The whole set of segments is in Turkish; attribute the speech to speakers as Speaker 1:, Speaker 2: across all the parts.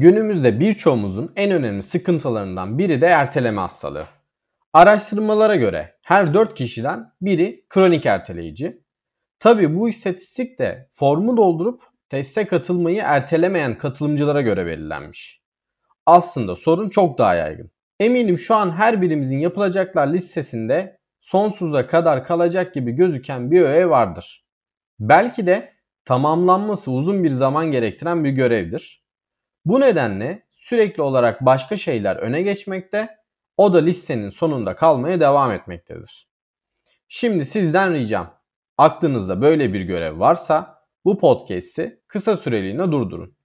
Speaker 1: Günümüzde birçoğumuzun en önemli sıkıntılarından biri de erteleme hastalığı. Araştırmalara göre her 4 kişiden biri kronik erteleyici. Tabi bu istatistik de formu doldurup teste katılmayı ertelemeyen katılımcılara göre belirlenmiş. Aslında sorun çok daha yaygın. Eminim şu an her birimizin yapılacaklar listesinde sonsuza kadar kalacak gibi gözüken bir öğe vardır. Belki de tamamlanması uzun bir zaman gerektiren bir görevdir. Bu nedenle sürekli olarak başka şeyler öne geçmekte, o da listenin sonunda kalmaya devam etmektedir. Şimdi sizden ricam, aklınızda böyle bir görev varsa bu podcast'i kısa süreliğine durdurun.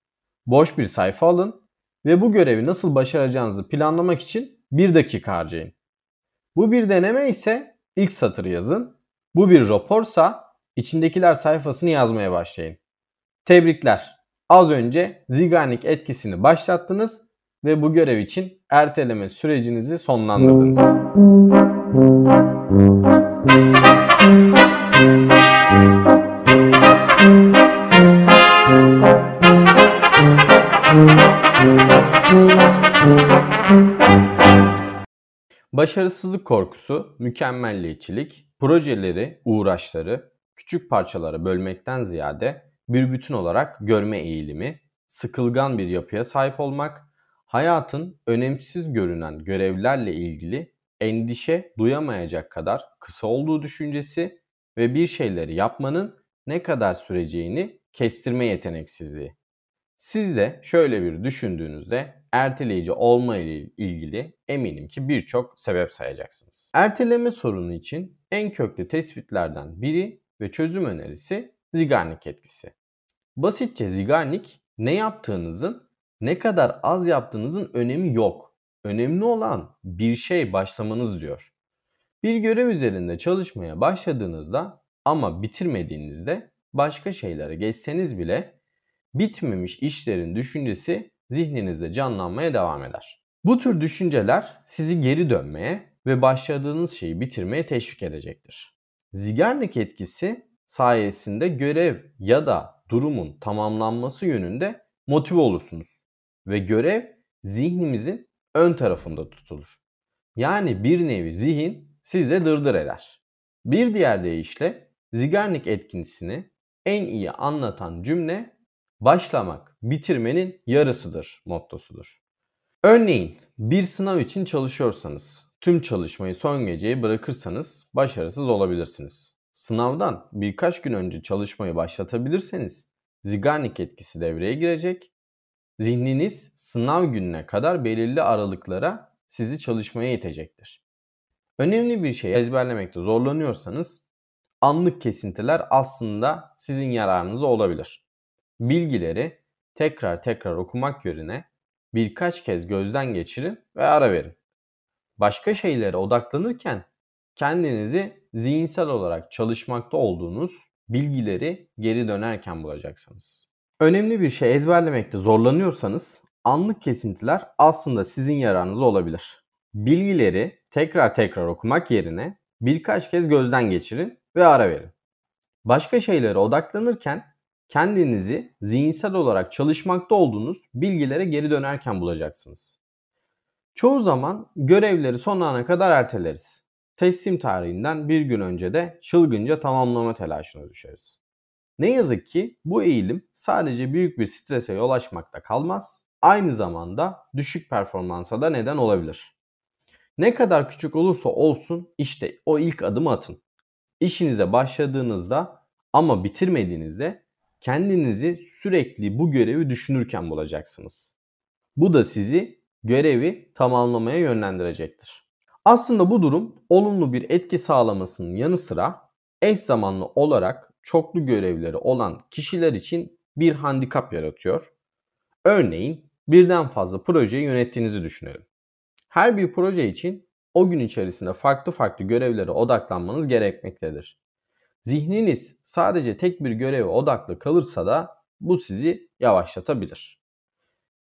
Speaker 1: Boş bir sayfa alın ve bu görevi nasıl başaracağınızı planlamak için bir dakika harcayın. Bu bir deneme ise ilk satırı yazın. Bu bir raporsa içindekiler sayfasını yazmaya başlayın. Tebrikler. Az önce Zigarnik etkisini başlattınız ve bu görev için erteleme sürecinizi sonlandırdınız. Başarısızlık korkusu, mükemmelliyetçilik, projeleri, uğraşları küçük parçalara bölmekten ziyade bir bütün olarak görme eğilimi, sıkılgan bir yapıya sahip olmak, hayatın önemsiz görünen görevlerle ilgili endişe duyamayacak kadar kısa olduğu düşüncesi ve bir şeyleri yapmanın ne kadar süreceğini kestirme yeteneksizliği. Siz de şöyle bir düşündüğünüzde erteleyici olma ile ilgili eminim ki birçok sebep sayacaksınız. Erteleme sorunu için en köklü tespitlerden biri ve çözüm önerisi Zigarnik etkisi. Basitçe Zigarnik ne yaptığınızın ne kadar az yaptığınızın önemi yok. Önemli olan bir şey başlamanız diyor. Bir görev üzerinde çalışmaya başladığınızda ama bitirmediğinizde başka şeylere geçseniz bile bitmemiş işlerin düşüncesi zihninizde canlanmaya devam eder. Bu tür düşünceler sizi geri dönmeye ve başladığınız şeyi bitirmeye teşvik edecektir. Zigarnik etkisi sayesinde görev ya da durumun tamamlanması yönünde motive olursunuz ve görev zihnimizin ön tarafında tutulur. Yani bir nevi zihin size dırdır eder. Bir diğer deyişle Zigarnik etkisini en iyi anlatan cümle başlamak bitirmenin yarısıdır mottosudur. Örneğin bir sınav için çalışıyorsanız tüm çalışmayı son geceye bırakırsanız başarısız olabilirsiniz. Sınavdan birkaç gün önce çalışmayı başlatabilirseniz Zigarnik etkisi devreye girecek. Zihniniz sınav gününe kadar belirli aralıklara sizi çalışmaya itecektir. Önemli bir şey ezberlemekte zorlanıyorsanız anlık kesintiler aslında sizin yararınıza olabilir. Bilgileri tekrar tekrar okumak yerine birkaç kez gözden geçirin ve ara verin. Başka şeylere odaklanırken kendinizi zihinsel olarak çalışmakta olduğunuz bilgileri geri dönerken bulacaksınız. Önemli bir şey ezberlemekte zorlanıyorsanız anlık kesintiler aslında sizin yararınıza olabilir. Bilgileri tekrar tekrar okumak yerine birkaç kez gözden geçirin ve ara verin. Başka şeylere odaklanırken kendinizi zihinsel olarak çalışmakta olduğunuz bilgilere geri dönerken bulacaksınız. Çoğu zaman görevleri son ana kadar erteleriz. Teslim tarihinden bir gün önce de çılgınca tamamlama telaşına düşeriz. Ne yazık ki bu eğilim sadece büyük bir strese yol açmakta kalmaz, aynı zamanda düşük performansa da neden olabilir. Ne kadar küçük olursa olsun işte o ilk adımı atın. İşinize başladığınızda ama bitirmediğinizde kendinizi sürekli bu görevi düşünürken bulacaksınız. Bu da sizi görevi tamamlamaya yönlendirecektir. Aslında bu durum olumlu bir etki sağlamasının yanı sıra eş zamanlı olarak çoklu görevleri olan kişiler için bir handikap yaratıyor. Örneğin birden fazla projeyi yönettiğinizi düşünelim. Her bir proje için o gün içerisinde farklı farklı görevlere odaklanmanız gerekmektedir. Zihniniz sadece tek bir göreve odaklı kalırsa da bu sizi yavaşlatabilir.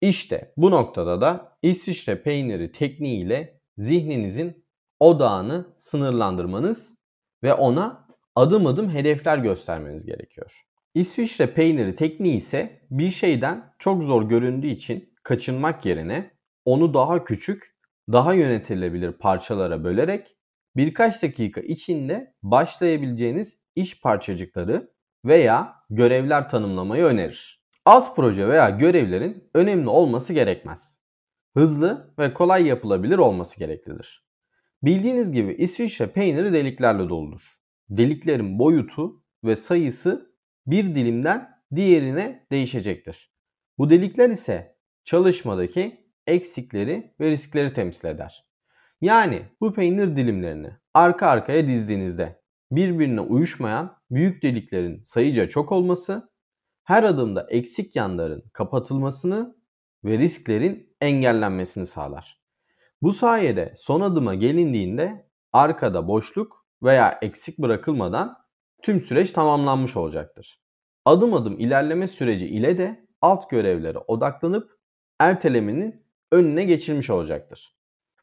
Speaker 1: İşte bu noktada da İsviçre peyniri tekniğiyle zihninizin odağını sınırlandırmanız ve ona adım adım hedefler göstermeniz gerekiyor. İsviçre peyniri tekniği ise bir şeyden çok zor göründüğü için kaçınmak yerine onu daha küçük, daha yönetilebilir parçalara bölerek birkaç dakika içinde başlayabileceğiniz iş parçacıkları veya görevler tanımlamayı önerir. Alt proje veya görevlerin önemli olması gerekmez. Hızlı ve kolay yapılabilir olması gereklidir. Bildiğiniz gibi İsviçre peyniri deliklerle doludur. Deliklerin boyutu ve sayısı bir dilimden diğerine değişecektir. Bu delikler ise çalışmadaki eksikleri ve riskleri temsil eder. Yani bu peynir dilimlerini arka arkaya dizdiğinizde birbirine uyuşmayan büyük deliklerin sayıca çok olması, her adımda eksik yanların kapatılmasını ve risklerin engellenmesini sağlar. Bu sayede son adıma gelindiğinde arkada boşluk veya eksik bırakılmadan tüm süreç tamamlanmış olacaktır. Adım adım ilerleme süreci ile de alt görevlere odaklanıp ertelemenin önüne geçilmiş olacaktır.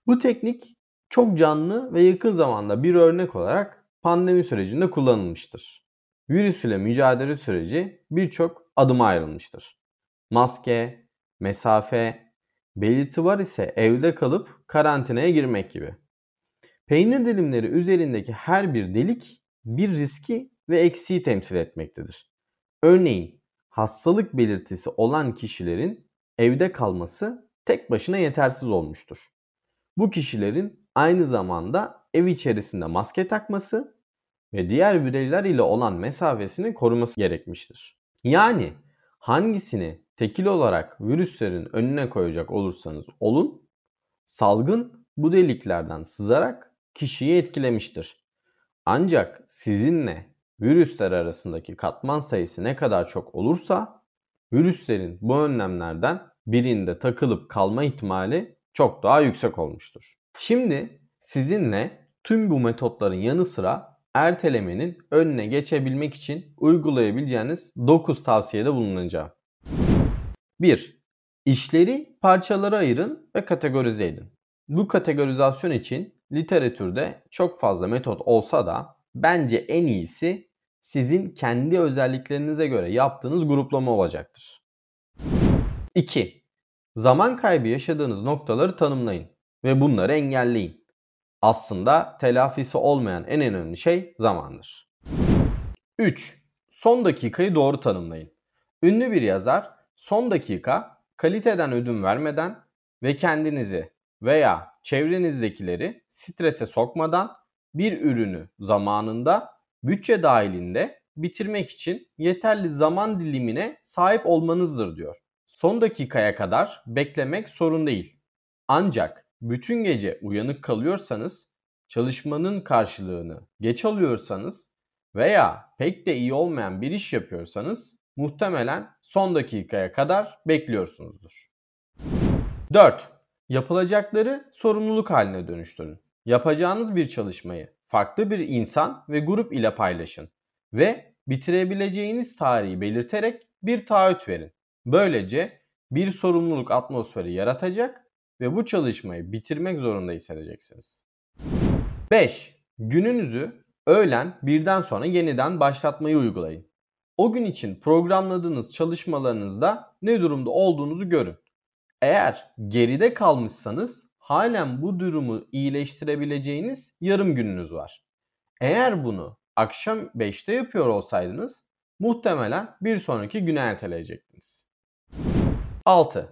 Speaker 1: Bu teknik çok canlı ve yakın zamanda bir örnek olarak pandemi sürecinde kullanılmıştır. Virüs ile mücadele süreci birçok adıma ayrılmıştır. Maske, mesafe, belirti var ise evde kalıp karantinaya girmek gibi. Peynir dilimleri üzerindeki her bir delik bir riski ve eksiği temsil etmektedir. Örneğin hastalık belirtisi olan kişilerin evde kalması tek başına yetersiz olmuştur. Bu kişilerin aynı zamanda ev içerisinde maske takması ve diğer bireyler ile olan mesafesini koruması gerekmiştir. Yani hangisini tekil olarak virüslerin önüne koyacak olursanız olun, salgın bu deliklerden sızarak kişiyi etkilemiştir. Ancak sizinle virüsler arasındaki katman sayısı ne kadar çok olursa virüslerin bu önlemlerden birinde takılıp kalma ihtimali çok daha yüksek olmuştur. Şimdi sizinle tüm bu metotların yanı sıra ertelemenin önüne geçebilmek için uygulayabileceğiniz 9 tavsiyede bulunacağım. 1. İşleri parçalara ayırın ve kategorize edin. Bu kategorizasyon için literatürde çok fazla metot olsa da bence en iyisi sizin kendi özelliklerinize göre yaptığınız gruplama olacaktır. 2. Zaman kaybı yaşadığınız noktaları tanımlayın ve bunları engelleyin. Aslında telafisi olmayan en önemli şey zamandır. 3. Son dakikayı doğru tanımlayın. Ünlü bir yazar son dakika kaliteden ödün vermeden ve kendinizi veya çevrenizdekileri strese sokmadan bir ürünü zamanında bütçe dahilinde bitirmek için yeterli zaman dilimine sahip olmanızdır diyor. Son dakikaya kadar beklemek sorun değil. Ancak bütün gece uyanık kalıyorsanız, çalışmanın karşılığını geç alıyorsanız veya pek de iyi olmayan bir iş yapıyorsanız muhtemelen son dakikaya kadar bekliyorsunuzdur. 4. Yapılacakları sorumluluk haline dönüştürün. Yapacağınız bir çalışmayı farklı bir insan ve grup ile paylaşın ve bitirebileceğiniz tarihi belirterek bir taahhüt verin. Böylece bir sorumluluk atmosferi yaratacak ve bu çalışmayı bitirmek zorunda hissedeceksiniz. 5. Gününüzü öğlen birden sonra yeniden başlatmayı uygulayın. O gün için programladığınız çalışmalarınızda ne durumda olduğunuzu görün. Eğer geride kalmışsanız halen bu durumu iyileştirebileceğiniz yarım gününüz var. Eğer bunu akşam 5'te yapıyor olsaydınız muhtemelen bir sonraki güne erteleyecektiniz. 6.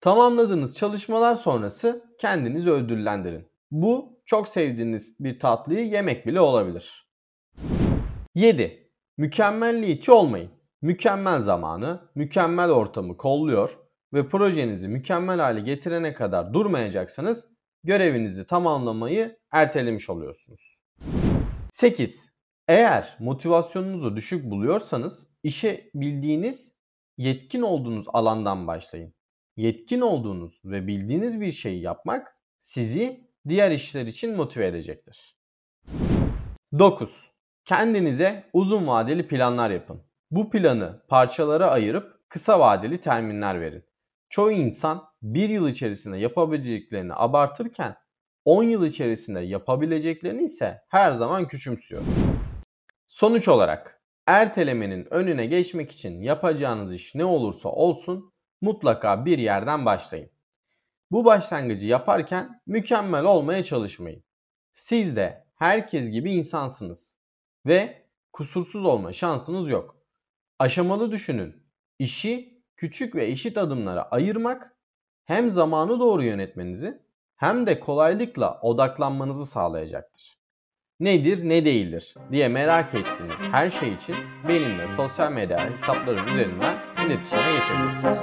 Speaker 1: Tamamladığınız çalışmalar sonrası kendinizi ödüllendirin. Bu çok sevdiğiniz bir tatlıyı yemek bile olabilir. 7. Mükemmelliyetçi olmayın. Mükemmel zamanı, mükemmel ortamı kolluyor ve projenizi mükemmel hale getirene kadar durmayacaksanız görevinizi tamamlamayı ertelemiş oluyorsunuz. 8. Eğer motivasyonunuzu düşük buluyorsanız işe bildiğiniz, yetkin olduğunuz alandan başlayın. Yetkin olduğunuz ve bildiğiniz bir şeyi yapmak sizi diğer işler için motive edecektir. 9. Kendinize uzun vadeli planlar yapın. Bu planı parçalara ayırıp kısa vadeli terminler verin. Çoğu insan bir yıl içerisinde yapabileceklerini abartırken 10 yıl içerisinde yapabileceklerini ise her zaman küçümsüyor. Sonuç olarak ertelemenin önüne geçmek için yapacağınız iş ne olursa olsun mutlaka bir yerden başlayın. Bu başlangıcı yaparken mükemmel olmaya çalışmayın. Siz de herkes gibi insansınız ve kusursuz olma şansınız yok. Aşamalı düşünün. İşi küçük ve eşit adımlara ayırmak hem zamanı doğru yönetmenizi hem de kolaylıkla odaklanmanızı sağlayacaktır. Nedir ne değildir diye merak ettiğiniz her şey için benimle sosyal medya hesaplarım üzerinden iletişime geçebilirsiniz.